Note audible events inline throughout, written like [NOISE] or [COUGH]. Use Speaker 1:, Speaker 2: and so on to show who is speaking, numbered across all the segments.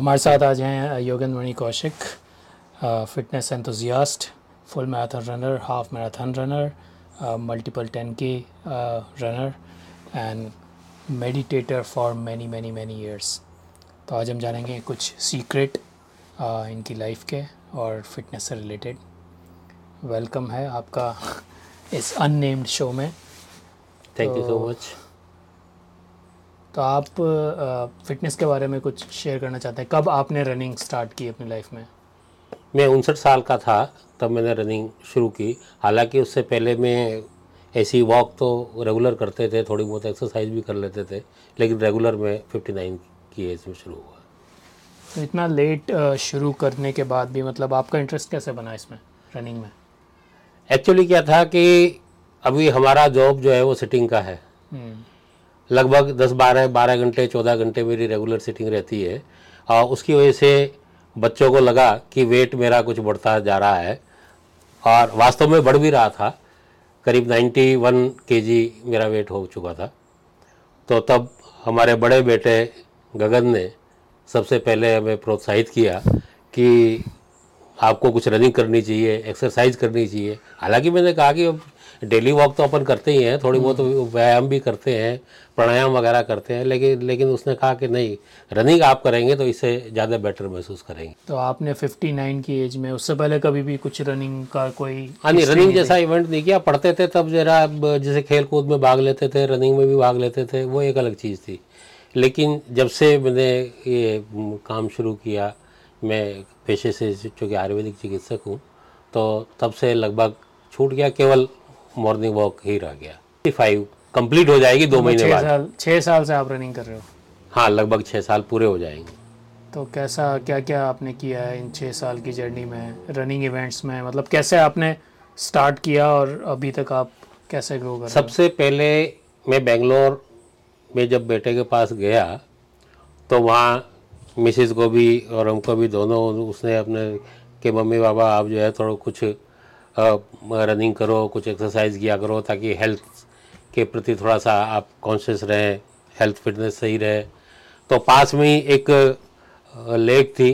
Speaker 1: हमारे साथ आज हैं Yogendra Mani Kaushik fitness enthusiast full marathon runner half marathon runner multiple ten K runner and meditator for many many many years तो आज हम जानेंगे कुछ सीक्रेट इनकी लाइफ के और फिटनेस से रिलेटेड वेलकम है आपका इस अननेम्ड शो में।
Speaker 2: थैंक यू सो मच
Speaker 1: तो आप फिटनेस के बारे में कुछ शेयर करना चाहते हैं? कब आपने रनिंग स्टार्ट की अपनी लाइफ में?
Speaker 2: मैं उनसठ साल का था तब मैंने रनिंग शुरू की। हालाँकि उससे पहले मैं ऐसी वॉक तो रेगुलर करते थे थोड़ी बहुत एक्सरसाइज भी कर लेते थे लेकिन रेगुलर में 59 की एज में शुरू हुआ।
Speaker 1: तो इतना लेट शुरू करने के बाद भी मतलब आपका इंटरेस्ट कैसे बना इसमें रनिंग में?
Speaker 2: एक्चुअली क्या था कि अभी हमारा जॉब जो है वो सिटिंग का है। हम्म। लगभग 10 बारह बारह घंटे, चौदह घंटे मेरी रेगुलर सिटिंग रहती है। और उसकी वजह से बच्चों को लगा कि वेट मेरा कुछ बढ़ता जा रहा है। और वास्तव में बढ़ भी रहा था। करीब 91 केजी मेरा वेट हो चुका था। तो तब हमारे बड़े बेटे गगन ने सबसे पहले हमें प्रोत्साहित किया कि आपको कुछ रनिंग करनी चाहिए एक्सरसाइज करनी चाहिए। हालाँकि मैंने कहा कि डेली वॉक तो अपन करते ही हैं थोड़ी बहुत व्यायाम भी करते हैं प्राणायाम वगैरह करते हैं लेकिन लेकिन उसने कहा कि नहीं रनिंग आप करेंगे तो इससे ज़्यादा बेटर महसूस करेंगे।
Speaker 1: तो आपने 59 की एज में उससे पहले कभी भी कुछ रनिंग का कोई
Speaker 2: हाँ नहीं रनिंग जैसा इवेंट नहीं किया पढ़ते थे तब जरा जैसे खेल कूद में भाग लेते थे रनिंग में भी भाग लेते थे वो एक अलग चीज़ थी। लेकिन जब से मैंने ये काम शुरू किया मैं पेशे से चूँकि आयुर्वेदिक चिकित्सक हूँ तो तब से लगभग छूट गया केवल मॉर्निंग वॉक ही रह गया। फाइव कंप्लीट हो जाएगी दो महीने बाद।
Speaker 1: साल छः साल से आप रनिंग कर रहे हो?
Speaker 2: हाँ लगभग छः साल पूरे हो जाएँगे।
Speaker 1: तो कैसा क्या क्या आपने किया है इन छः साल की जर्नी में रनिंग इवेंट्स में? मतलब कैसे आपने स्टार्ट किया और अभी तक आप कैसे ग्रो कर
Speaker 2: सबसे पहले मैं बेंगलोर में जब बेटे के पास गया तो वहाँ मिसिस को भी और हमको भी दोनों उसने अपने के मम्मी पापा आप जो है थोड़ा कुछ रनिंग करो कुछ एक्सरसाइज किया करो ताकि हेल्थ के प्रति थोड़ा सा आप कॉन्शियस रहें हेल्थ फिटनेस सही रहे। तो पास में ही एक लेक थी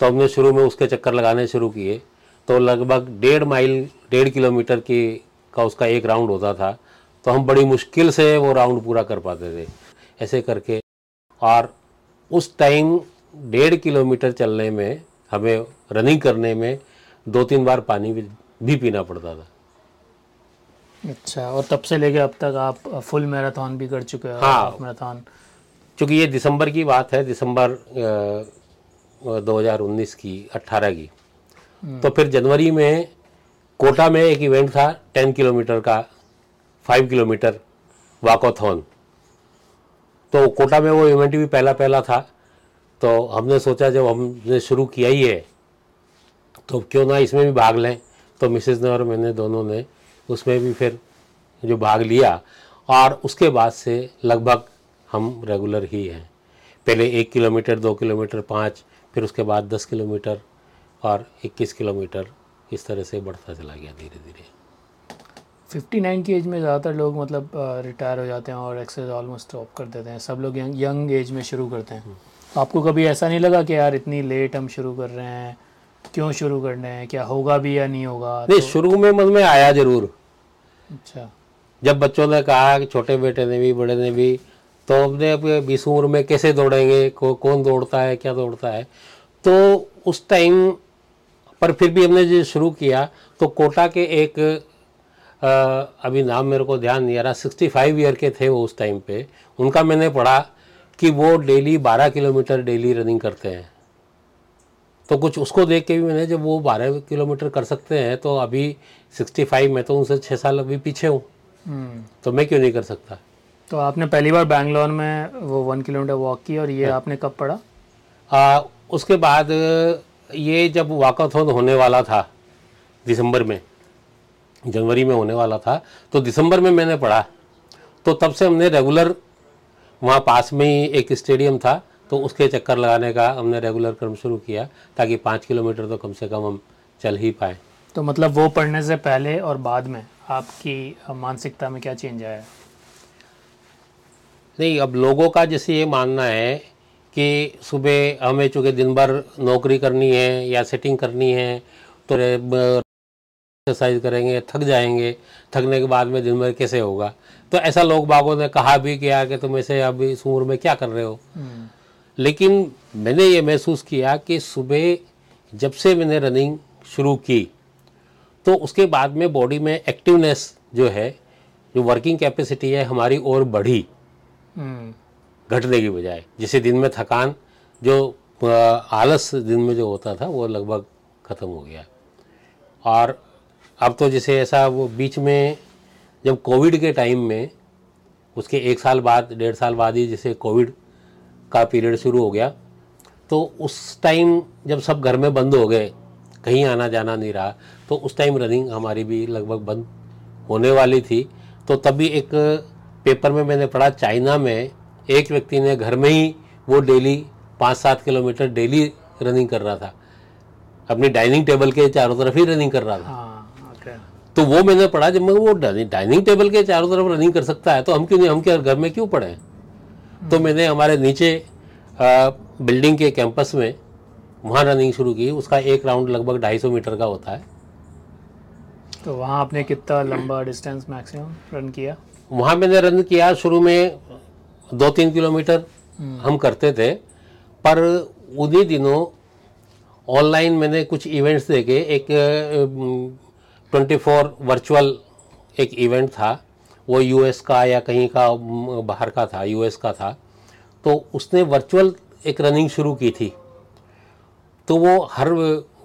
Speaker 2: तो हमने शुरू में उसके चक्कर लगाने शुरू किए। तो लगभग डेढ़ माइल डेढ़ किलोमीटर की का उसका एक राउंड होता था। तो हम बड़ी मुश्किल से वो राउंड पूरा कर पाते थे। ऐसे करके और उस टाइम डेढ़ किलोमीटर चलने में हमें रनिंग करने में दो तीन बार पानी भी, भी पीना पड़ता था।
Speaker 1: अच्छा और तब से लेके अब तक आप फुल मैराथन भी कर चुके हैं हाँ। मैराथन
Speaker 2: चूँकि ये दिसंबर की बात है दिसंबर हज़ार उन्नीस की अट्ठारह की। हम्म। तो फिर जनवरी में कोटा में एक इवेंट था टेन किलोमीटर का फाइव किलोमीटर वाकोथॉन। तो कोटा में वो इवेंट भी पहला पहला था। तो हमने सोचा जब हमने शुरू किया ही है तो क्यों ना इसमें भी भाग लें। तो मिसेज ने और मैंने दोनों ने उसमें भी फिर जो भाग लिया और उसके बाद से लगभग हम रेगुलर ही हैं। पहले एक किलोमीटर दो किलोमीटर पाँच फिर उसके बाद दस किलोमीटर और इक्कीस किलोमीटर इस तरह से बढ़ता चला गया धीरे धीरे
Speaker 1: फिफ्टी नाइन की एज में ज़्यादातर लोग मतलब रिटायर हो जाते हैं और एक्सरसाइज ऑलमोस्ट स्टॉप कर देते हैं। सब लोग यंग यंग एज में शुरू करते हैं। तो आपको कभी ऐसा नहीं लगा कि यार इतनी लेट हम शुरू कर रहे हैं? क्यों शुरू करने हैं? क्या होगा भी या नहीं होगा?
Speaker 2: नहीं तो... शुरू में मन में आया ज़रूर। अच्छा। जब बच्चों ने कहा कि छोटे बेटे ने भी बड़े ने भी तो हमने अपने बीस उम्र में कैसे दौड़ेंगे को, कौन दौड़ता है क्या दौड़ता है? तो उस टाइम पर फिर भी हमने जो शुरू किया तो कोटा के एक आ, अभी नाम मेरे को ध्यान नहीं आ रहा सिक्सटी फाइव ईयर के थे वो उस टाइम पे। उनका मैंने पढ़ा कि वो डेली बारह किलोमीटर डेली रनिंग करते हैं। तो कुछ उसको देख के भी मैंने जब वो बारह किलोमीटर कर सकते हैं तो अभी सिक्सटी फाइव में तो उनसे छः साल अभी पीछे हूँ। हम्म। तो मैं क्यों नहीं कर सकता?
Speaker 1: तो आपने पहली बार बैंगलोर में वो वन किलोमीटर वॉक की और ये हाँ। आपने कब पढ़ा?
Speaker 2: आ, उसके बाद ये जब वॉकथॉन होने वाला था दिसंबर में। जनवरी में होने वाला था तो दिसंबर में मैंने पढ़ा। तो तब से हमने रेगुलर वहाँ पास में ही एक स्टेडियम था तो उसके चक्कर लगाने का हमने रेगुलर क्रम शुरू किया ताकि पाँच किलोमीटर तो कम से कम हम चल ही पाए।
Speaker 1: तो मतलब वो पढ़ने से पहले और बाद में आपकी मानसिकता में क्या चेंज आया?
Speaker 2: नहीं अब लोगों का जैसे ये मानना है कि सुबह हमें चूँकि दिन भर नौकरी करनी है या सेटिंग करनी है तो एक्सरसाइज करेंगे थक जाएँगे थकने के बाद में दिन भर कैसे होगा? तो ऐसा लोग बागों ने कहा भी किया कि तुम ऐसे अभी इस उम्र में क्या कर रहे हो?
Speaker 1: हम्म,
Speaker 2: लेकिन मैंने ये महसूस किया कि सुबह जब से मैंने रनिंग शुरू की तो उसके बाद में बॉडी में एक्टिवनेस जो है जो वर्किंग कैपेसिटी है हमारी और बढ़ी।
Speaker 1: हम्म,
Speaker 2: घटने की बजाय। जैसे दिन में थकान जो आलस दिन में जो होता था वो लगभग ख़त्म हो गया। और अब तो जैसे ऐसा वो बीच में जब कोविड के टाइम में उसके एक साल बाद डेढ़ साल बाद ही जैसे कोविड का पीरियड शुरू हो गया। तो उस टाइम जब सब घर में बंद हो गए कहीं आना जाना नहीं रहा तो उस टाइम रनिंग हमारी भी लगभग बंद होने वाली थी। तो तभी एक पेपर में मैंने पढ़ा चाइना में एक व्यक्ति ने घर में ही वो डेली पाँच सात किलोमीटर डेली रनिंग कर रहा था। अपनी डाइनिंग टेबल के चारों तरफ़ ही रनिंग कर रहा था।
Speaker 1: हाँ
Speaker 2: तो वो मैंने पढ़ा जब मैं वो डाइनिंग टेबल के चारों तरफ़ रनिंग कर सकता है तो हम क्यों नहीं हम क्या घर में क्यों पढ़े? तो मैंने हमारे नीचे आ, बिल्डिंग के कैंपस में वहाँ रनिंग शुरू की। उसका एक राउंड लगभग ढाई सौ मीटर का होता है।
Speaker 1: तो वहाँ आपने कितना लंबा डिस्टेंस मैक्सिमम रन किया?
Speaker 2: वहाँ मैंने रन किया शुरू में दो तीन किलोमीटर हम करते थे पर उन्हीं दिनों ऑनलाइन मैंने कुछ इवेंट्स देखे। एक ट्वेंटी फोर वर्चुअल एक इवेंट था। वो यूएस का या कहीं का बाहर का था यूएस का था तो उसने वर्चुअल एक रनिंग शुरू की थी। तो वो हर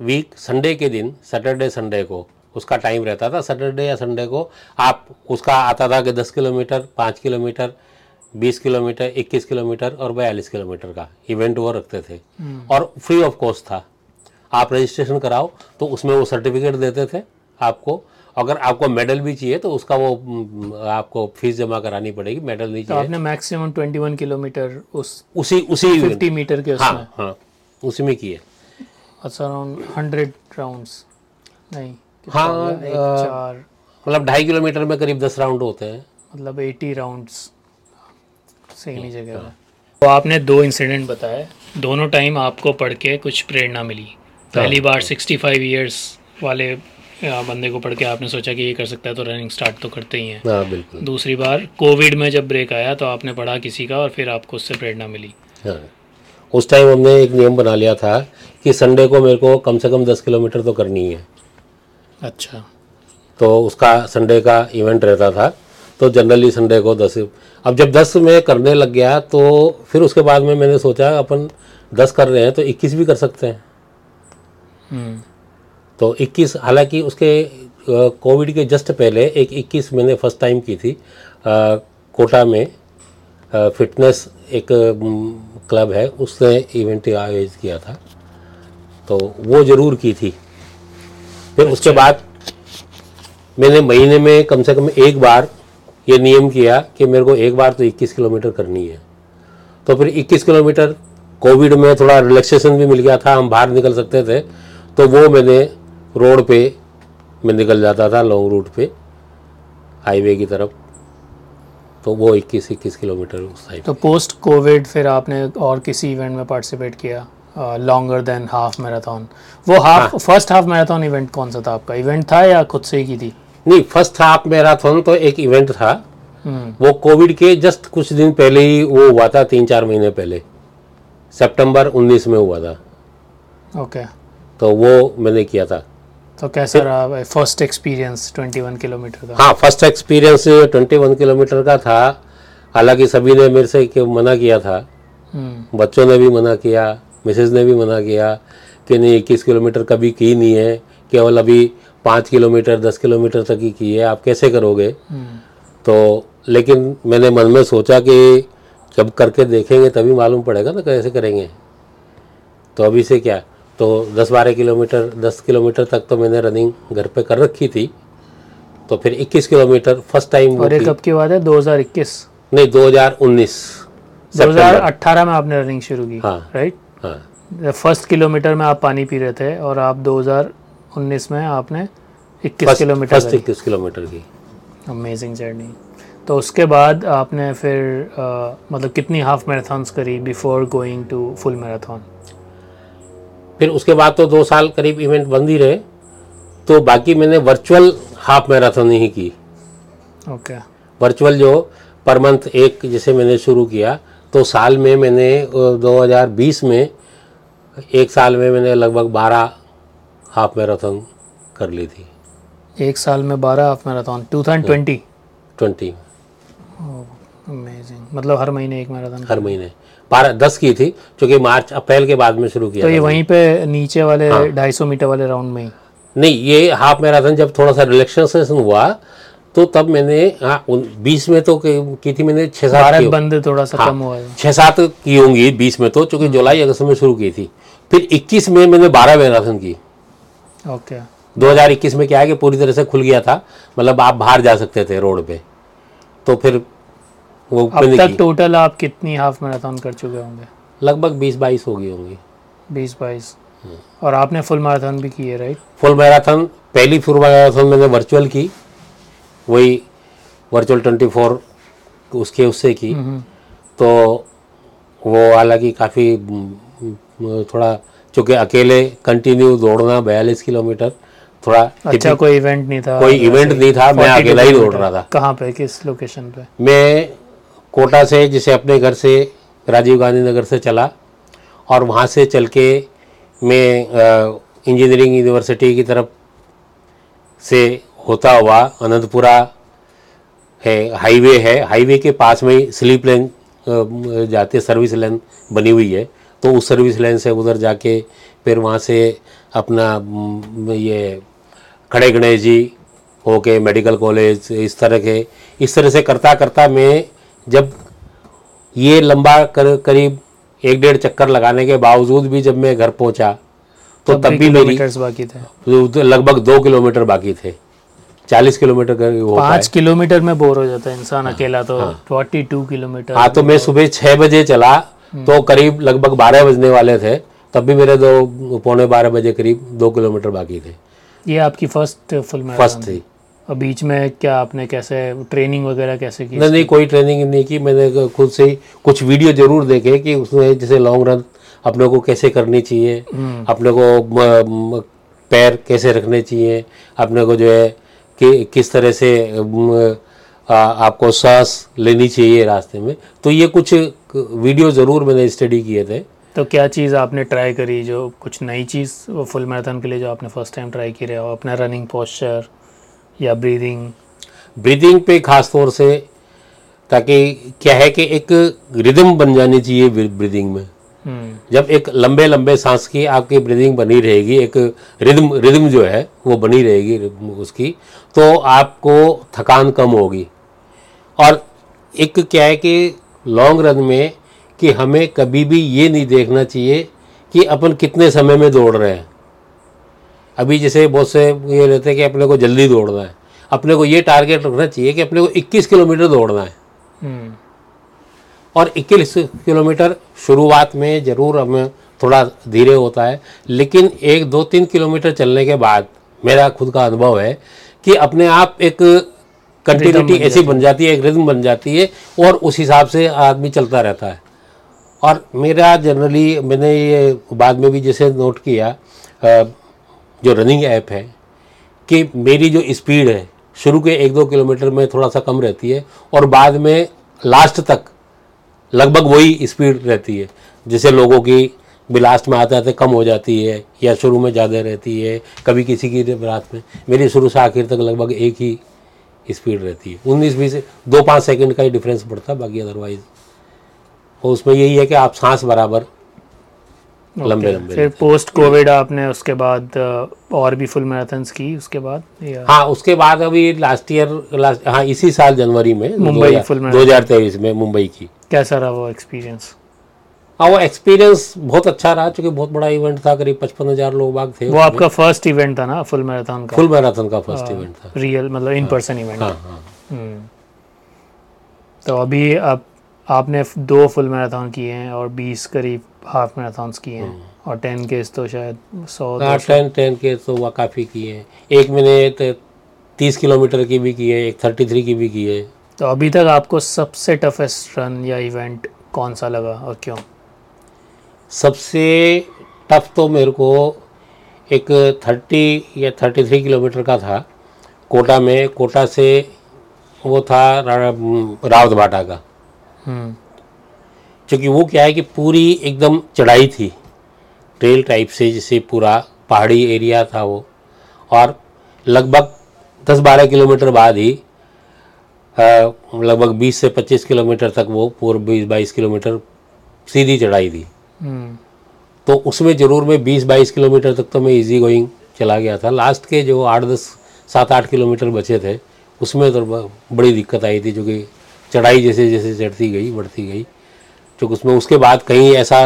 Speaker 2: वीक संडे के दिन सैटरडे संडे को उसका टाइम रहता था सैटरडे या संडे को आप उसका आता था कि 10 किलोमीटर पाँच किलोमीटर 20 किलोमीटर 21 किलोमीटर और 42 किलोमीटर का इवेंट वो रखते थे। और फ्री ऑफ़ कॉस्ट था। आप रजिस्ट्रेशन कराओ तो उसमें वो सर्टिफिकेट देते थे आपको अगर आपको मेडल भी चाहिए तो उसका वो आपको फ़ीस जमा करानी पड़ेगी मेडल नहीं
Speaker 1: तो
Speaker 2: चाहिए।
Speaker 1: आपने मैक्सिमम 21 किलोमीटर उस
Speaker 2: उसी उसी event-
Speaker 1: 50 मीटर के उसमें?
Speaker 2: हाँ हाँ उसी में किए।
Speaker 1: अच्छा अराउंड 100 राउंड्स नहीं
Speaker 2: हाँ,
Speaker 1: एक चार।
Speaker 2: मतलब ढाई किलोमीटर में करीब दस राउंड होते हैं।
Speaker 1: मतलब 80 राउंड्स सेम ही जगह पे तो आपने दो इंसिडेंट बताए। दोनों टाइम आपको पढ़ के कुछ प्रेरणा मिली। पहली बार 65 इयर्स वाले बंदे को पढ़ के आपने सोचा कि ये कर सकता है तो रनिंग स्टार्ट तो करते ही हैं।
Speaker 2: हाँ बिल्कुल।
Speaker 1: दूसरी बार कोविड में जब ब्रेक आया तो आपने पढ़ा किसी का और फिर आपको उससे प्रेरणा मिली।
Speaker 2: हाँ। उस टाइम हमने एक नियम बना लिया था कि संडे को मेरे को कम से कम दस किलोमीटर तो करनी है
Speaker 1: अच्छा।
Speaker 2: तो उसका संडे का इवेंट रहता था तो जनरली संडे को दस अब जब दस में करने लग गया तो फिर उसके बाद में मैंने सोचा अपन दस कर रहे हैं तो इक्कीस भी कर सकते हैं।
Speaker 1: हम्म।
Speaker 2: तो 21 हालाँकि उसके कोविड के जस्ट पहले एक 21 मैंने फ़र्स्ट टाइम की थी अ, कोटा में अ, फिटनेस एक क्लब है उसने इवेंट आयोजित किया था तो वो ज़रूर की थी। फिर उसके बाद मैंने महीने में कम से कम एक बार ये नियम किया कि मेरे को एक बार तो 21 किलोमीटर करनी है। तो फिर 21 किलोमीटर कोविड में थोड़ा रिलैक्सेशन भी मिल गया था हम बाहर निकल सकते थे तो वो मैंने रोड पे मैं निकल जाता था लॉन्ग रूट पे हाईवे की तरफ़। तो वो 21 21 किलोमीटर उस साइड
Speaker 1: तो पोस्ट कोविड फिर आपने और किसी इवेंट में पार्टिसिपेट किया लॉन्गर देन हाफ़ मैराथन वो half first half marathon event कौन सा था आपका? इवेंट था या खुद से ही की थी?
Speaker 2: नहीं फ़र्स्ट हाफ़ मैराथन तो एक इवेंट था।
Speaker 1: हम्म।
Speaker 2: वो कोविड के जस्ट कुछ दिन पहले ही वो हुआ था तीन चार महीने पहले। सितंबर 19 में हुआ था।
Speaker 1: Okay okay.
Speaker 2: तो वो मैंने किया था।
Speaker 1: तो कैसा रहा फ़र्स्ट एक्सपीरियंस 21 किलोमीटर का?
Speaker 2: हाँ फ़र्स्ट एक्सपीरियंस 21 किलोमीटर का था। हालाँकि सभी ने मेरे से कि मना किया था।
Speaker 1: हम्म।
Speaker 2: बच्चों ने भी मना किया मिसेज ने भी मना किया कि नहीं इक्कीस किलोमीटर कभी की नहीं है। केवल अभी पाँच किलोमीटर दस किलोमीटर तक ही की है। आप कैसे करोगे?
Speaker 1: हम्म।
Speaker 2: तो लेकिन मैंने मन में सोचा कि जब करके देखेंगे तभी मालूम पड़ेगा ना कैसे करेंगे। तो अभी से क्या? तो 10-12 किलोमीटर 10 किलोमीटर तक तो मैंने रनिंग घर पे कर रखी थी। तो फिर 21 किलोमीटर फ़र्स्ट टाइम
Speaker 1: और ये कब की बात है? 2021
Speaker 2: नहीं 2019
Speaker 1: 2018 में आपने रनिंग शुरू की
Speaker 2: हाँ।
Speaker 1: राइट
Speaker 2: हाँ।
Speaker 1: फ़र्स्ट किलोमीटर में आप पानी पी रहे थे और आप 2019 में आपने 21 किलोमीटर
Speaker 2: फ़र्स्ट 21 किलोमीटर की।
Speaker 1: अमेजिंग जर्नी तो उसके बाद आपने फिर अ, मतलब कितनी हाफ़ मैराथन्स करी before going to full marathon
Speaker 2: फिर उसके बाद तो दो साल करीब इवेंट बंद ही रहे। तो बाकी मैंने वर्चुअल हाफ़ मैराथन ही की।
Speaker 1: ओके
Speaker 2: वर्चुअल जो पर मंथ एक जैसे मैंने शुरू किया तो साल में मैंने अ, 2020 में एक साल में मैंने लगभग 12 हाफ़ मैराथन कर ली थी।
Speaker 1: एक साल में बारह हाफ़ मैराथन 2020
Speaker 2: ट्वेंटी
Speaker 1: अमेजिंग मतलब हर महीने एक मैराथन
Speaker 2: हर महीने। बारह दस की थी क्योंकि मार्च अप्रैल के बाद में शुरू किया
Speaker 1: तो ये वहीं पे नीचे वाले
Speaker 2: हाँ।
Speaker 1: 250 मीटर वाले राउंड में ही।
Speaker 2: नहीं ये हाफ़ मैराथन जब थोड़ा सा रिलैक्सेशन हुआ तो तब मैंने हाँ बीस में तो की की थी मैंने छः सात
Speaker 1: बंद थोड़ा सा
Speaker 2: हाँ।
Speaker 1: कम हुआ
Speaker 2: छः सात की होंगी बीस में तो चूँकि जुलाई अगस्त में शुरू की थी। फिर 21 में मैंने 12 मैराथन की।
Speaker 1: ओके।
Speaker 2: 2021 में क्या है कि पूरी तरह से खुल गया था मतलब आप बाहर जा सकते थे रोड पे। तो फिर वो
Speaker 1: अब तक टोटल आप कितनी हाफ़ मैराथन कर चुके होंगे?
Speaker 2: लगभग 20 22 हो गई होंगी।
Speaker 1: बीस बाईस। और आपने फुल मैराथन भी की है राइट
Speaker 2: फुल मैराथन पहली फुल मैराथन मैंने वर्चुअल की वही वर्चुअल 24 उसके उससे की। तो वो हालाँकि काफ़ी थोड़ा चूँकि अकेले कंटिन्यू दौड़ना बयालीस किलोमीटर थोड़ा
Speaker 1: अच्छा कोई इवेंट नहीं था
Speaker 2: कोई इवेंट नहीं था मैं अकेला ही दौड़ रहा था।
Speaker 1: कहाँ पे किस लोकेशन पे?
Speaker 2: मैं कोटा से, जिसे अपने घर से, राजीव गांधी नगर से चला और वहाँ से चल के मैं इंजीनियरिंग यूनिवर्सिटी की तरफ़ से होता हुआ अनंतपुरा है, हाईवे है। हाईवे के पास में स्लीप लेन जाते सर्विस लेन बनी हुई है। तो उस सर्विस लेन से उधर जाके फिर वहाँ से अपना ये खड़े गणेश जी होके मेडिकल कॉलेज, इस तरह के, इस तरह से करता करता मैं जब ये लंबा कर करीब एक डेढ़ चक्कर लगाने के बावजूद भी जब मैं घर पहुँचा तो तब भी मेरी
Speaker 1: बाकी थे।
Speaker 2: लगभग दो किलोमीटर बाकी थे। चालीस किलोमीटर का
Speaker 1: पाँच किलोमीटर में बोर हो जाता है इंसान अकेला तो फोर्टी टू किलोमीटर
Speaker 2: हाँ तो मैं सुबह छः बजे चला तो करीब लगभग बारह बजने वाले थे तब भी मेरे दो पौने बारह बजे करीब दो किलोमीटर बाकी थे।
Speaker 1: ये आपकी फ़र्स्ट फुल
Speaker 2: फ़र्स्ट थी।
Speaker 1: बीच में क्या आपने कैसे ट्रेनिंग वगैरह कैसे की
Speaker 2: नहीं नहीं कोई ट्रेनिंग नहीं की। मैंने खुद से ही कुछ वीडियो ज़रूर देखे कि उसमें जैसे लॉन्ग रन अपने को कैसे करनी चाहिए अपने को पैर कैसे रखने चाहिए अपने को जो है कि किस तरह से आ, आपको सांस लेनी चाहिए रास्ते में। तो ये कुछ वीडियो ज़रूर मैंने स्टडी किए थे।
Speaker 1: तो क्या चीज़ आपने ट्राई करी जो कुछ नई चीज़ वो फुल मैराथन के लिए जो आपने फ़र्स्ट टाइम ट्राई की रहे हो? अपना रनिंग पोस्चर या ब्रीदिंग
Speaker 2: ब्रीदिंग पे खास तौर से ताकि क्या है कि एक रिदम बन जानी चाहिए ब्रीदिंग में। जब एक लंबे लंबे सांस की आपकी ब्रीदिंग बनी रहेगी एक रिदम रिदम जो है वो बनी रहेगी उसकी तो आपको थकान कम होगी। और एक क्या है कि लॉन्ग रन में कि हमें कभी भी ये नहीं देखना चाहिए कि अपन कितने समय में दौड़ रहे हैं। अभी जैसे बहुत से ये रहते हैं कि अपने को जल्दी दौड़ना है। अपने को ये टारगेट रखना चाहिए कि अपने को 21 किलोमीटर दौड़ना है। और 21 किलोमीटर शुरुआत में ज़रूर हमें थोड़ा धीरे होता है लेकिन एक दो तीन किलोमीटर चलने के बाद मेरा खुद का अनुभव है कि अपने आप एक कंटिन्यूटी ऐसी बन जाती है एक रिदम बन जाती है और उस हिसाब से आदमी चलता रहता है। और मेरा जनरली मैंने ये बाद में भी जैसे नोट किया जो रनिंग ऐप है, कि मेरी जो स्पीड है, शुरू के एक दो किलोमीटर में थोड़ा सा कम रहती है और बाद में लास्ट तक लगभग वही स्पीड रहती है जैसे लोगों की भी लास्ट में आते आते कम हो जाती है या शुरू में ज़्यादा रहती है, कभी किसी की रात में। मेरी शुरू से आखिर तक लगभग एक ही स्पीड रहती है। उन्नीस बीस दो पाँच सेकंड का ही डिफरेंस पड़ता है, बाकी अदरवाइज़ और उसमें यही है कि आप सांस बराबर लंबे लंबे
Speaker 1: फिर पोस्ट कोविड आपने उसके बाद और भी फुल मैराथन्स की उसके बाद या?
Speaker 2: हाँ उसके बाद अभी लास्ट ईयर लास्ट हाँ इसी साल जनवरी में
Speaker 1: मुंबई full
Speaker 2: दो हज़ार तेईस में मुंबई की।
Speaker 1: कैसा रहा वो एक्सपीरियंस
Speaker 2: हाँ वो एक्सपीरियंस बहुत अच्छा रहा क्योंकि बहुत बड़ा इवेंट था करीब पचपन हज़ार लोग बाग थे
Speaker 1: वो आपका फ़र्स्ट इवेंट था ना फुल मैराथन का?
Speaker 2: फुल मैराथन का फ़र्स्ट इवेंट था।
Speaker 1: रियल मतलब इन पर्सन इवेंट
Speaker 2: हाँ हाँ।
Speaker 1: तो अभी आप आपने दो फुल मैराथन किए हैं और 20 करीब हाफ़ मैराथन्स किए हैं। और टेन केस तो शायद 100
Speaker 2: हाँ टेन टेन के तो वह काफ़ी किए हैं। एक मैंने तीस किलोमीटर की भी की है एक थर्टी थ्री की भी की है
Speaker 1: तो अभी तक आपको सबसे टफेस्ट रन या इवेंट कौन सा लगा और क्यों?
Speaker 2: सबसे टफ तो मेरे को एक थर्टी या थर्टी थ्री किलोमीटर का था कोटा में। कोटा से वो था रावत भाटा का। क्योंकि वो क्या है कि पूरी एकदम चढ़ाई थी ट्रेल टाइप से, जैसे पूरा पहाड़ी एरिया था वो। और लगभग 10-12 किलोमीटर बाद ही लगभग 20 से 25 किलोमीटर तक वो पूरा बीस बाईस किलोमीटर सीधी चढ़ाई थी। तो उसमें ज़रूर मैं बीस बाईस किलोमीटर तक तो मैं इजी गोइंग चला गया था। लास्ट के जो आठ दस, सात आठ किलोमीटर बचे थे, उसमें तो बड़ी दिक्कत आई थी, जो कि चढ़ाई जैसे जैसे चढ़ती गई बढ़ती गई। क्योंकि उसमें उसके बाद कहीं ऐसा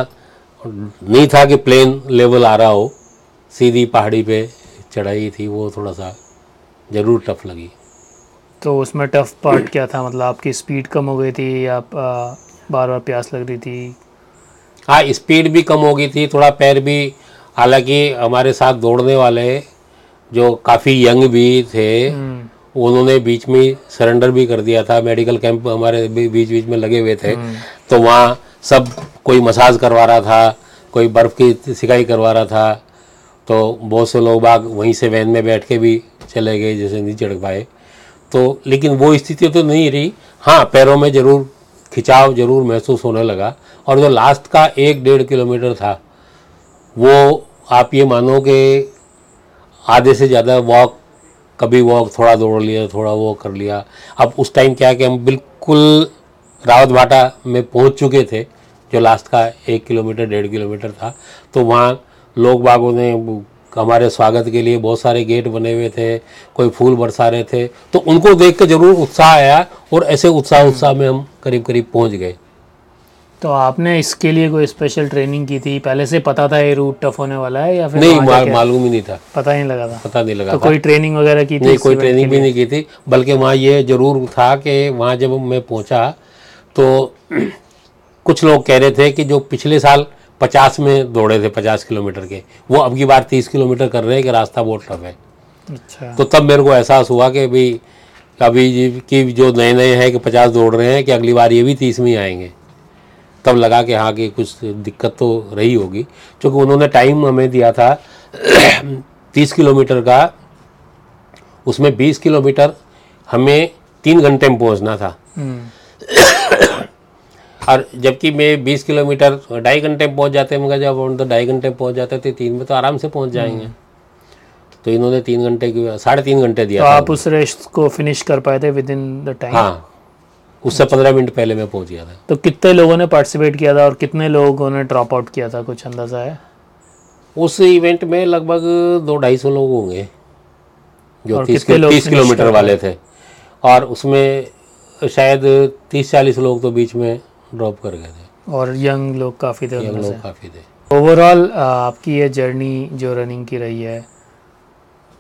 Speaker 2: नहीं था कि प्लेन लेवल आ रहा हो सीधी पहाड़ी पे चढ़ाई थी वो थोड़ा सा ज़रूर टफ लगी।
Speaker 1: तो उसमें टफ पार्ट क्या था? मतलब आपकी स्पीड कम हो गई थी या बार बार प्यास लग रही थी?
Speaker 2: हाँ स्पीड भी कम हो गई थी थोड़ा पैर भी हालाँकि हमारे साथ दौड़ने वाले जो काफ़ी यंग भी थे
Speaker 1: हम्म।
Speaker 2: उन्होंने बीच में सरेंडर भी कर दिया था। मेडिकल कैंप हमारे बीच बीच में लगे हुए थे। तो वहाँ सब कोई मसाज करवा रहा था कोई बर्फ़ की सिकाई करवा रहा था। तो बहुत से लोग बाग वहीं से वैन में बैठ के भी चले गए जैसे नहीं चढ़ पाए। तो लेकिन वो स्थिति तो नहीं रही। हाँ पैरों में ज़रूर खिंचाव ज़रूर महसूस होने लगा। और जो लास्ट का एक डेढ़ किलोमीटर था वो आप ये मानो कि आधे से ज़्यादा वॉक कभी वॉक थोड़ा दौड़ लिया, थोड़ा वॉक कर लिया। अब उस टाइम क्या है कि हम बिल्कुल रावत भाटा में पहुँच चुके थे, जो लास्ट का एक किलोमीटर, डेढ़ किलोमीटर था। तो वहाँ लोग बागों ने, हमारे स्वागत के लिए बहुत सारे गेट बने हुए थे, कोई फूल बरसा रहे थे। तो उनको देख के ज़रूर उत्साह आया और ऐसे उत्साह उत्साह में हम करीब करीब पहुँच गए।
Speaker 1: तो आपने इसके लिए कोई स्पेशल ट्रेनिंग की थी? पहले से पता था ये रूट टफ होने वाला है या फिर
Speaker 2: नहीं मा, मालूम ही नहीं था।
Speaker 1: पता ही नहीं लगा था?
Speaker 2: पता नहीं लगा
Speaker 1: तो
Speaker 2: था।
Speaker 1: कोई ट्रेनिंग वगैरह की थी
Speaker 2: नहीं कोई ट्रेनिंग भी नहीं की थी बल्कि वहाँ ये ज़रूर था कि वहाँ जब मैं पहुँचा तो कुछ लोग कह रहे थे कि जो पिछले साल 50 में दौड़े थे 50 किलोमीटर के वो अब की बार 30 किलोमीटर कर रहे हैं कि रास्ता बहुत टफ है।
Speaker 1: अच्छा।
Speaker 2: तो तब मेरे को एहसास हुआ कि भाई अभी कि जो नए नए हैं कि 50 दौड़ रहे हैं कि अगली बार ये भी 30 में ही आएँगे। तब लगा कि हाँ कि कुछ दिक्कत तो रही होगी। क्योंकि उन्होंने टाइम हमें दिया था [CLEARS THROAT] 30 किलोमीटर का उसमें 20 किलोमीटर हमें तीन घंटे में पहुँचना था।
Speaker 1: हम्म। [CLEARS THROAT]
Speaker 2: और जबकि मैं 20 किलोमीटर ढाई घंटे में पहुँच जाते मगर जब हम तो ढाई घंटे में पहुँच जाते थे तीन में तो आराम से पहुँच जाएँगे। तो इन्होंने तीन घंटे की साढ़े तीन घंटे
Speaker 1: तो
Speaker 2: दिया था
Speaker 1: आप उस रेस को फिनिश कर पाए थे विद इन द टाइम
Speaker 2: हाँ। उससे पंद्रह मिनट पहले मैं पहुँच गया था।
Speaker 1: तो कितने लोगों ने पार्टिसिपेट किया था और कितने लोगों ने ड्रॉप आउट किया था कुछ अंदाज़ा है?
Speaker 2: उस इवेंट में लगभग दो ढाई सौ लोग होंगे जो तीस तीस किलोमीटर वाले थे। और उसमें शायद तीस चालीस लोग तो बीच में ड्रॉप कर गए थे।
Speaker 1: और यंग लोग काफ़ी थे
Speaker 2: ये
Speaker 1: उनमें से?
Speaker 2: लोग काफ़ी थे।
Speaker 1: ओवरऑल आपकी ये जर्नी जो रनिंग की रही है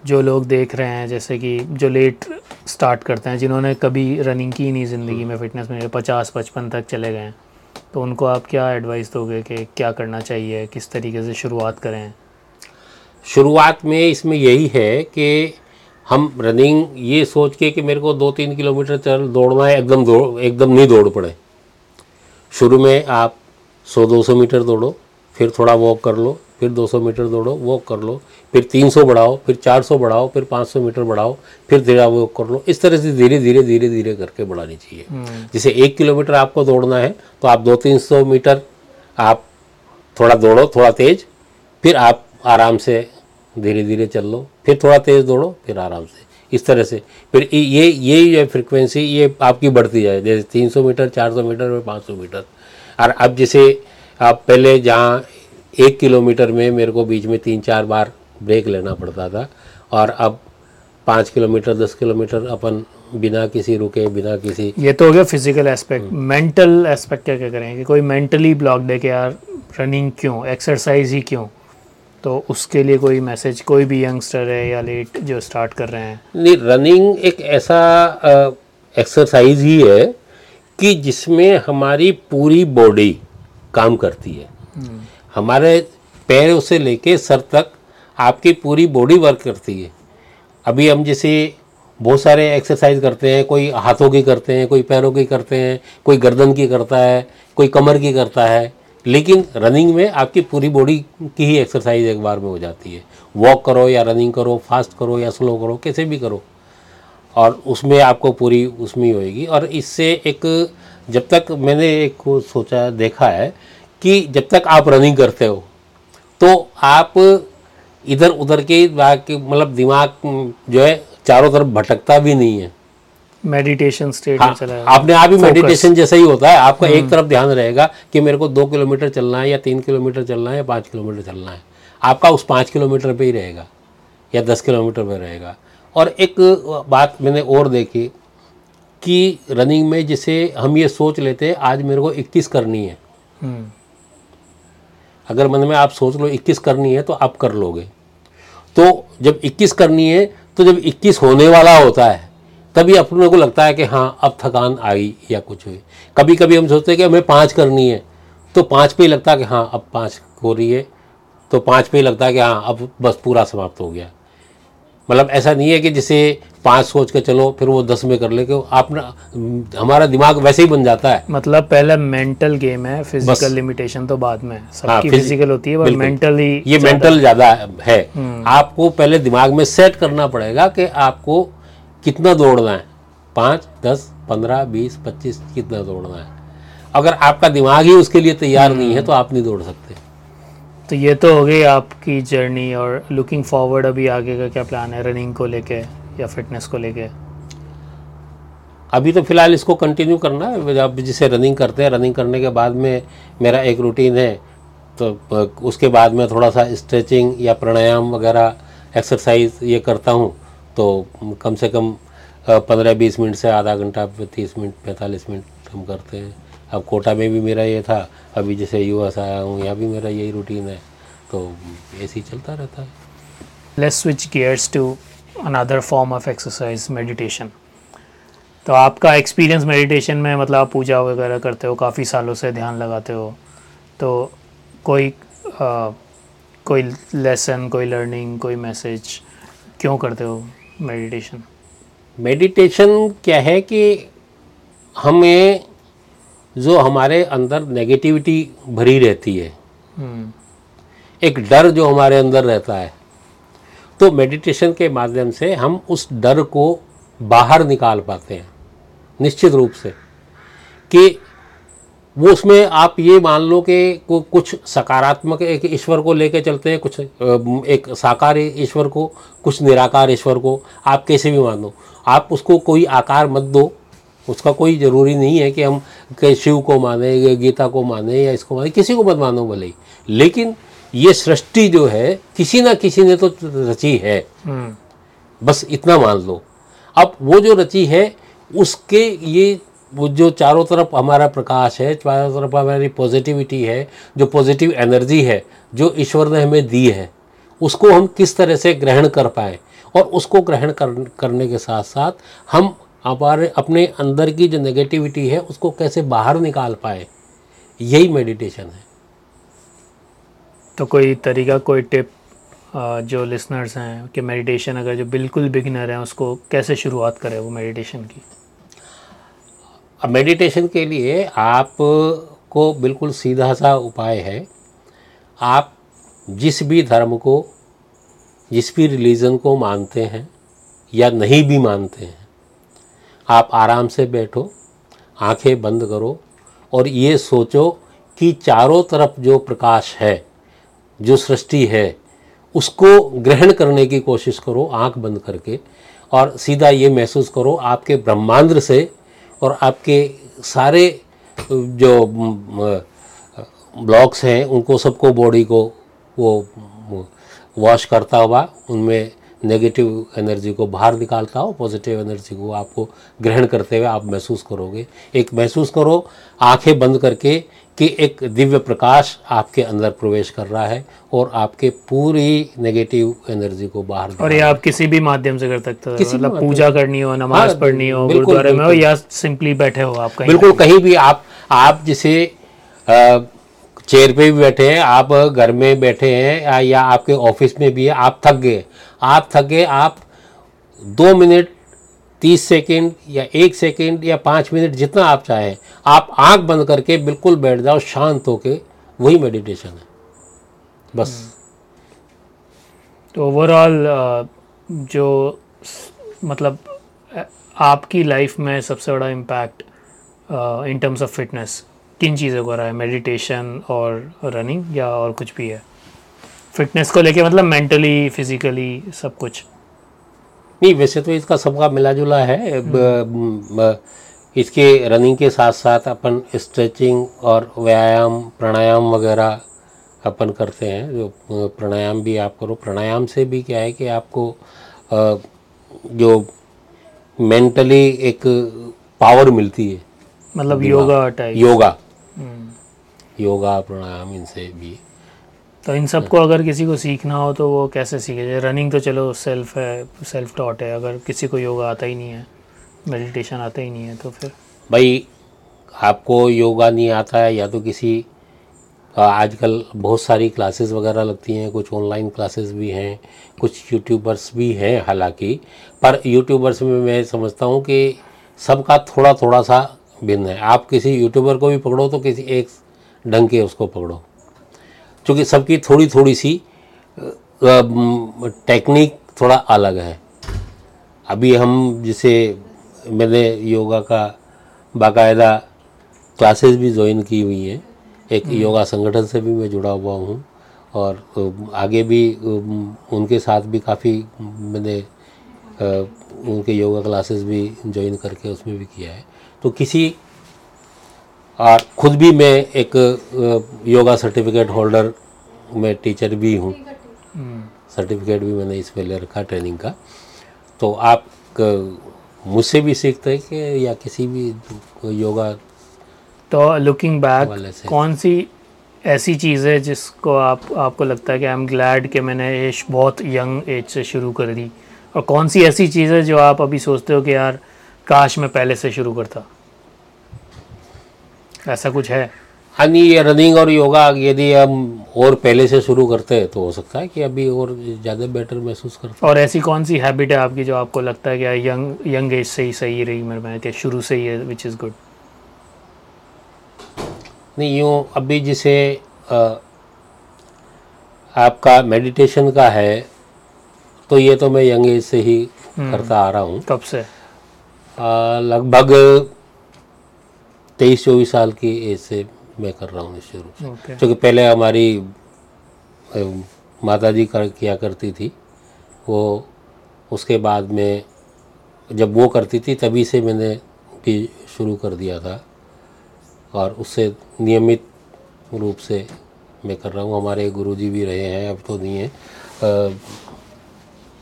Speaker 1: जो लोग देख रहे हैं, जैसे कि जो लेट स्टार्ट करते हैं, जिन्होंने कभी रनिंग की नहीं ज़िंदगी में फिटनेस में पचास, पचपन तक चले गए हैं तो उनको आप क्या एडवाइस दोगे कि क्या करना चाहिए, किस तरीके से शुरुआत करें?
Speaker 2: शुरुआत में इसमें यही है कि हम रनिंग ये सोच के कि मेरे को दो तीन किलोमीटर चल दौड़ना है, एकदम दौड़, एकदम नहीं दौड़ पड़े। शुरू में आप 100-200 मीटर दौड़ो, फिर थोड़ा वॉक कर लो फिर 200 मीटर दौड़ो वॉक कर लो। फिर 300 बढ़ाओ फिर 400 बढ़ाओ फिर 500 मीटर बढ़ाओ फिर धीरे वॉक कर लो। इस तरह से धीरे धीरे धीरे धीरे करके बढ़ानी चाहिए। जैसे एक किलोमीटर आपको दौड़ना है तो आप दो तीन सौ मीटर आप थोड़ा दौड़ो थोड़ा तेज फिर आप आराम से धीरे धीरे चल लो। फिर थोड़ा तेज दौड़ो फिर आराम से। इस तरह से। फिर ये ये ये जो फ्रिक्वेंसी ये आपकी बढ़ती जाए। जैसे 300 मीटर 400 मीटर और 500 मीटर। और अब जैसे आप पहले जहाँ एक किलोमीटर में मेरे को बीच में तीन चार बार ब्रेक लेना पड़ता था और अब पाँच किलोमीटर दस किलोमीटर अपन बिना किसी रुके बिना किसी
Speaker 1: ये तो हो गया physical aspect
Speaker 2: hmm.
Speaker 1: Mental aspect क्या क्या करें कि कोई मेंटली ब्लॉक्ड है कि यार रनिंग क्यों? एक्सरसाइज ही क्यों? तो उसके लिए कोई मैसेज कोई भी यंगस्टर है या लेट जो स्टार्ट कर रहे हैं।
Speaker 2: नहीं रनिंग एक ऐसा एक्सरसाइज ही है कि जिसमें हमारी पूरी बॉडी काम करती है। हमारे पैरों से लेके सर तक आपकी पूरी बॉडी वर्क करती है। अभी हम जैसे बहुत सारे एक्सरसाइज करते हैं, कोई हाथों की करते हैं, कोई पैरों की करते हैं, कोई गर्दन की करता है, कोई कमर की करता है, लेकिन रनिंग में आपकी पूरी बॉडी की ही एक्सरसाइज एक बार में हो जाती है। वॉक करो या रनिंग करो फास्ट करो या स्लो करो, कैसे भी करो। और उसमें आपको पूरी उसमें होएगी। और इससे एक जब तक मैंने एक सोचा, देखा है कि जब तक आप रनिंग करते हो तो आप इधर उधर के मतलब दिमाग जो है चारों तरफ़ भटकता भी नहीं है।
Speaker 1: मेडिटेशन स्टेट
Speaker 2: हाँ,
Speaker 1: में चला
Speaker 2: आपने आप ही मेडिटेशन जैसा ही होता है आपका एक तरफ़ ध्यान रहेगा कि मेरे को दो किलोमीटर चलना है या तीन किलोमीटर चलना है या पाँच किलोमीटर चलना है। आपका उस पाँच किलोमीटर पे ही रहेगा या दस किलोमीटर पे रहेगा। और एक बात मैंने और देखी कि रनिंग में जिसे हम ये सोच लेते हैं आज मेरे को 21 करनी है।
Speaker 1: हम्म,
Speaker 2: अगर मन में आप सोच लो 21 करनी है तो आप कर लोगे। तो जब 21 करनी है तो जब 21 होने वाला होता है, तभी अपने को लगता है कि हाँ अब थकान आई या कुछ हुई। कभी कभी हम सोचते हैं कि हमें पाँच करनी है तो पाँच पे ही लगता है कि हाँ अब पाँच हो रही है तो पाँच पे ही लगता है कि हाँ अब बस पूरा समाप्त हो गया। मतलब ऐसा नहीं है कि जैसे पाँच सोच के चलो फिर वो दस में कर ले कि आप हमारा दिमाग वैसे ही बन जाता है।
Speaker 1: मतलब पहले मेंटल गेम है फ़िज़िकल लिमिटेशन तो बाद में सबकी
Speaker 2: हाँ,
Speaker 1: फ़िज़िकल होती है पर। मेंटल ही
Speaker 2: ये मेंटल ज़्यादा है। आपको पहले दिमाग में सेट करना पड़ेगा कि आपको कितना दौड़ना है। पाँच दस पंद्रह बीस पच्चीस कितना दौड़ना है। अगर आपका दिमाग ही उसके लिए तैयार नहीं है तो आप नहीं दौड़ सकते।
Speaker 1: तो ये तो हो गई आपकी जर्नी और लुकिंग फॉरवर्ड अभी आगे का क्या प्लान है? रनिंग को लेके या फिटनेस को लेके?
Speaker 2: अभी तो फ़िलहाल इसको कंटिन्यू करना है। जब जिसे रनिंग करते हैं रनिंग करने के बाद में मेरा एक रूटीन है। तो उसके बाद में थोड़ा सा स्ट्रेचिंग या प्राणायाम वगैरह एक्सरसाइज ये करता हूँ। तो कम से कम पंद्रह बीस मिनट से आधा घंटा, तीस मिनट, पैंतालीस मिनट हम करते हैं। अब कोटा में भी मेरा ये था अभी जैसे यूएस आया हूँ यहाँ भी मेरा यही रूटीन है तो ऐसे ही चलता रहता है।
Speaker 1: Let's switch gears to another form of exercise meditation तो आपका एक्सपीरियंस मेडिटेशन में मतलब आप पूजा वगैरह करते हो काफ़ी सालों से ध्यान लगाते हो तो कोई अ, कोई लेसन कोई लर्निंग कोई मैसेज क्यों करते हो मेडिटेशन
Speaker 2: मेडिटेशन क्या है कि हमें जो हमारे अंदर नेगेटिविटी भरी रहती है।
Speaker 1: हम्म।
Speaker 2: एक डर जो हमारे अंदर रहता है। तो मेडिटेशन के माध्यम से हम उस डर को बाहर निकाल पाते हैं निश्चित रूप से कि वो उसमें आप ये मान लो कि कुछ सकारात्मक एक ईश्वर को लेके चलते हैं कुछ एक साकार ईश्वर को कुछ निराकार ईश्वर को आप कैसे भी मान मानो आप उसको कोई आकार मत दो। उसका कोई ज़रूरी नहीं है कि हम शिव को माने या गीता को माने या इसको माने किसी को मत मानो भले ही। लेकिन ये सृष्टि जो है किसी ना किसी ने तो रची है।
Speaker 1: हम्म।
Speaker 2: बस इतना मान लो। अब वो जो रची है उसके ये वो जो चारों तरफ़ हमारा प्रकाश है चारों तरफ़ हमारी पॉजिटिविटी है जो पॉजिटिव एनर्जी है जो ईश्वर ने हमें दी है उसको हम किस तरह से ग्रहण कर पाए? और उसको ग्रहण कर, करने के साथ साथ हम हमारे अपने अंदर की जो नेगेटिविटी है उसको कैसे बाहर निकाल पाए? यही मेडिटेशन है।
Speaker 1: तो कोई तरीका कोई टिप जो लिसनर्स हैं कि मेडिटेशन अगर जो बिल्कुल बिगिनर हैं उसको कैसे शुरुआत करें वो मेडिटेशन की?
Speaker 2: अब मेडिटेशन के लिए आप को बिल्कुल सीधा सा उपाय है। आप जिस भी धर्म को जिस भी रिलीजन को मानते हैं या नहीं भी मानते हैं आप आराम से बैठो, आँखें बंद करो और ये सोचो कि चारों तरफ़ जो प्रकाश है, जो सृष्टि है, उसको ग्रहण करने की कोशिश करो आँख बंद करके और सीधा ये महसूस करो आपके ब्रह्मांड से और आपके सारे जो, ब्लॉक्स हैं, उनको सबको बॉडी को वो वॉश करता हुआ उनमें नेगेटिव एनर्जी को बाहर निकालता हो पॉजिटिव एनर्जी को आपको ग्रहण करते हुए आप महसूस करोगे। एक महसूस करो आँखें बंद करके कि एक दिव्य प्रकाश आपके अंदर प्रवेश कर रहा है और आपके पूरी नेगेटिव एनर्जी को बाहर
Speaker 1: और ये आप किसी भी माध्यम से कर सकते हो
Speaker 2: किसी
Speaker 1: मतलब पूजा करनी हो नमाज़
Speaker 2: हाँ,
Speaker 1: पढ़नी हो गुरुद्वारे में हो या सिंपली बैठे हो आप कहीं
Speaker 2: बिल्कुल कहीं भी आप आप जिसे चेयर पे भी बैठे हैं आप घर में बैठे हैं या, आपके ऑफ़िस में भी है आप थक गए। आप थक गए आप दो मिनट तीस सेकेंड या एक सेकेंड या पाँच मिनट जितना आप चाहें आप आँख बंद करके बिल्कुल बैठ जाओ शांत होके वही मेडिटेशन है। बस।
Speaker 1: तो ओवरऑल जो मतलब आपकी लाइफ में सबसे बड़ा impact in terms of fitness किन चीज़ों का रहा है? मेडिटेशन और रनिंग या और कुछ भी है? फिटनेस को लेके मतलब मेंटली फिजिकली सब कुछ।
Speaker 2: नहीं वैसे तो इसका सबका मिला जुला है ब- ब- इसके रनिंग के साथ साथ अपन स्ट्रेचिंग और व्यायाम प्राणायाम वगैरह अपन करते हैं। जो प्राणायाम भी आप करो। प्राणायाम से भी क्या है कि आपको जो मेंटली एक पावर मिलती है।
Speaker 1: मतलब योगा टाइप
Speaker 2: योगा। योगा प्राणायाम इनसे भी।
Speaker 1: तो इन सबको अगर किसी को सीखना हो तो वो कैसे सीखे? जैसे रनिंग तो चलो सेल्फ है सेल्फ टॉट है। अगर किसी को योगा आता ही नहीं है मेडिटेशन आता ही नहीं है तो फिर?
Speaker 2: भाई आपको योगा नहीं आता है या तो किसी आजकल बहुत सारी क्लासेस वगैरह लगती हैं कुछ ऑनलाइन क्लासेस भी हैं कुछ यूट्यूबर्स भी हैं हालाँकि पर यूट्यूबर्स में मैं समझता हूँ कि सबका थोड़ा थोड़ा सा भिन्न है। आप किसी यूट्यूबर को भी पकड़ो तो किसी एक ढंग के उसको पकड़ो। क्योंकि सबकी थोड़ी थोड़ी सी टेक्निक थोड़ा अलग है। अभी हम जिसे मैंने योगा का बाकायदा क्लासेस भी ज्वाइन की हुई हैं। एक योगा संगठन से भी मैं जुड़ा हुआ हूँ और आगे भी उनके साथ भी काफ़ी मैंने उनके योगा क्लासेस भी ज्वाइन करके उसमें भी किया है। तो किसी और खुद भी मैं एक योगा सर्टिफिकेट होल्डर मैं टीचर भी हूँ। सर्टिफिकेट भी मैंने इसमें ले रखा ट्रेनिंग का। तो आप मुझसे भी सीखते हैं कि या किसी भी योगा
Speaker 1: तो लुकिंग बैक। कौन सी ऐसी चीज़ है जिसको आप आपको लगता है कि आई एम ग्लैड कि मैंने श- बहुत यंग एज से शुरू कर दी? और कौन सी ऐसी चीज़ है जो आप अभी सोचते हो कि यार काश मैं पहले से शुरू करता? ऐसा कुछ है?
Speaker 2: हाँ नहीं ये रनिंग और योगा यदि हम और पहले से शुरू करते हैं तो हो सकता है कि अभी और ज़्यादा बेटर महसूस करते हैं।
Speaker 1: और ऐसी कौन सी हैबिट है आपकी जो आपको लगता है कि यंग यंग एज से ही सही रही मेरे में कि शुरू से ही है विच इज़ गुड
Speaker 2: नहीं यूँ अभी जिसे आपका मेडिटेशन का है तो ये तो मैं यंग एज से ही करता आ रहा हूँ।
Speaker 1: कब से?
Speaker 2: लगभग तेईस चौबीस साल की एज से मैं कर रहा हूँ इस शुरू
Speaker 1: ओके
Speaker 2: क्योंकि पहले हमारी माता जी कर किया करती थी। वो उसके बाद में जब वो करती थी तभी से मैंने भी शुरू कर दिया था। और उससे नियमित रूप से मैं कर रहा हूँ। हमारे गुरुजी भी रहे हैं अब तो नहीं है।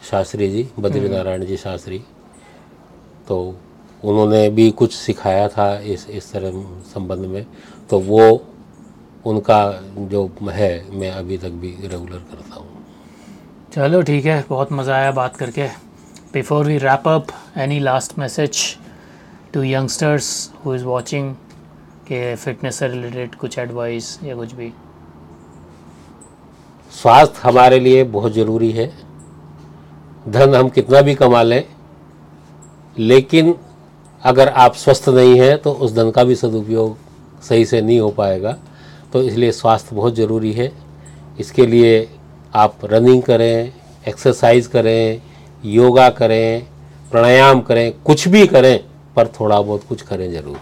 Speaker 2: शास्त्री जी बद्री नारायण जी शास्त्री। तो उन्होंने भी कुछ सिखाया था इस इस तरह संबंध में। तो वो उनका जो है मैं अभी तक भी रेगुलर करता हूँ।
Speaker 1: चलो ठीक है बहुत मज़ा आया बात करके। Before we wrap up any last message to youngsters who is watching के फिटनेस से रिलेटेड कुछ एडवाइस या कुछ भी?
Speaker 2: स्वास्थ्य हमारे लिए बहुत ज़रूरी है। धन हम कितना भी कमा लें लेकिन अगर आप स्वस्थ नहीं हैं तो उस धन का भी सदुपयोग सही से नहीं हो पाएगा। तो इसलिए स्वास्थ्य बहुत ज़रूरी है। इसके लिए आप रनिंग करें, एक्सरसाइज करें, योगा करें, प्राणायाम करें, कुछ भी करें, पर थोड़ा बहुत कुछ करें ज़रूर।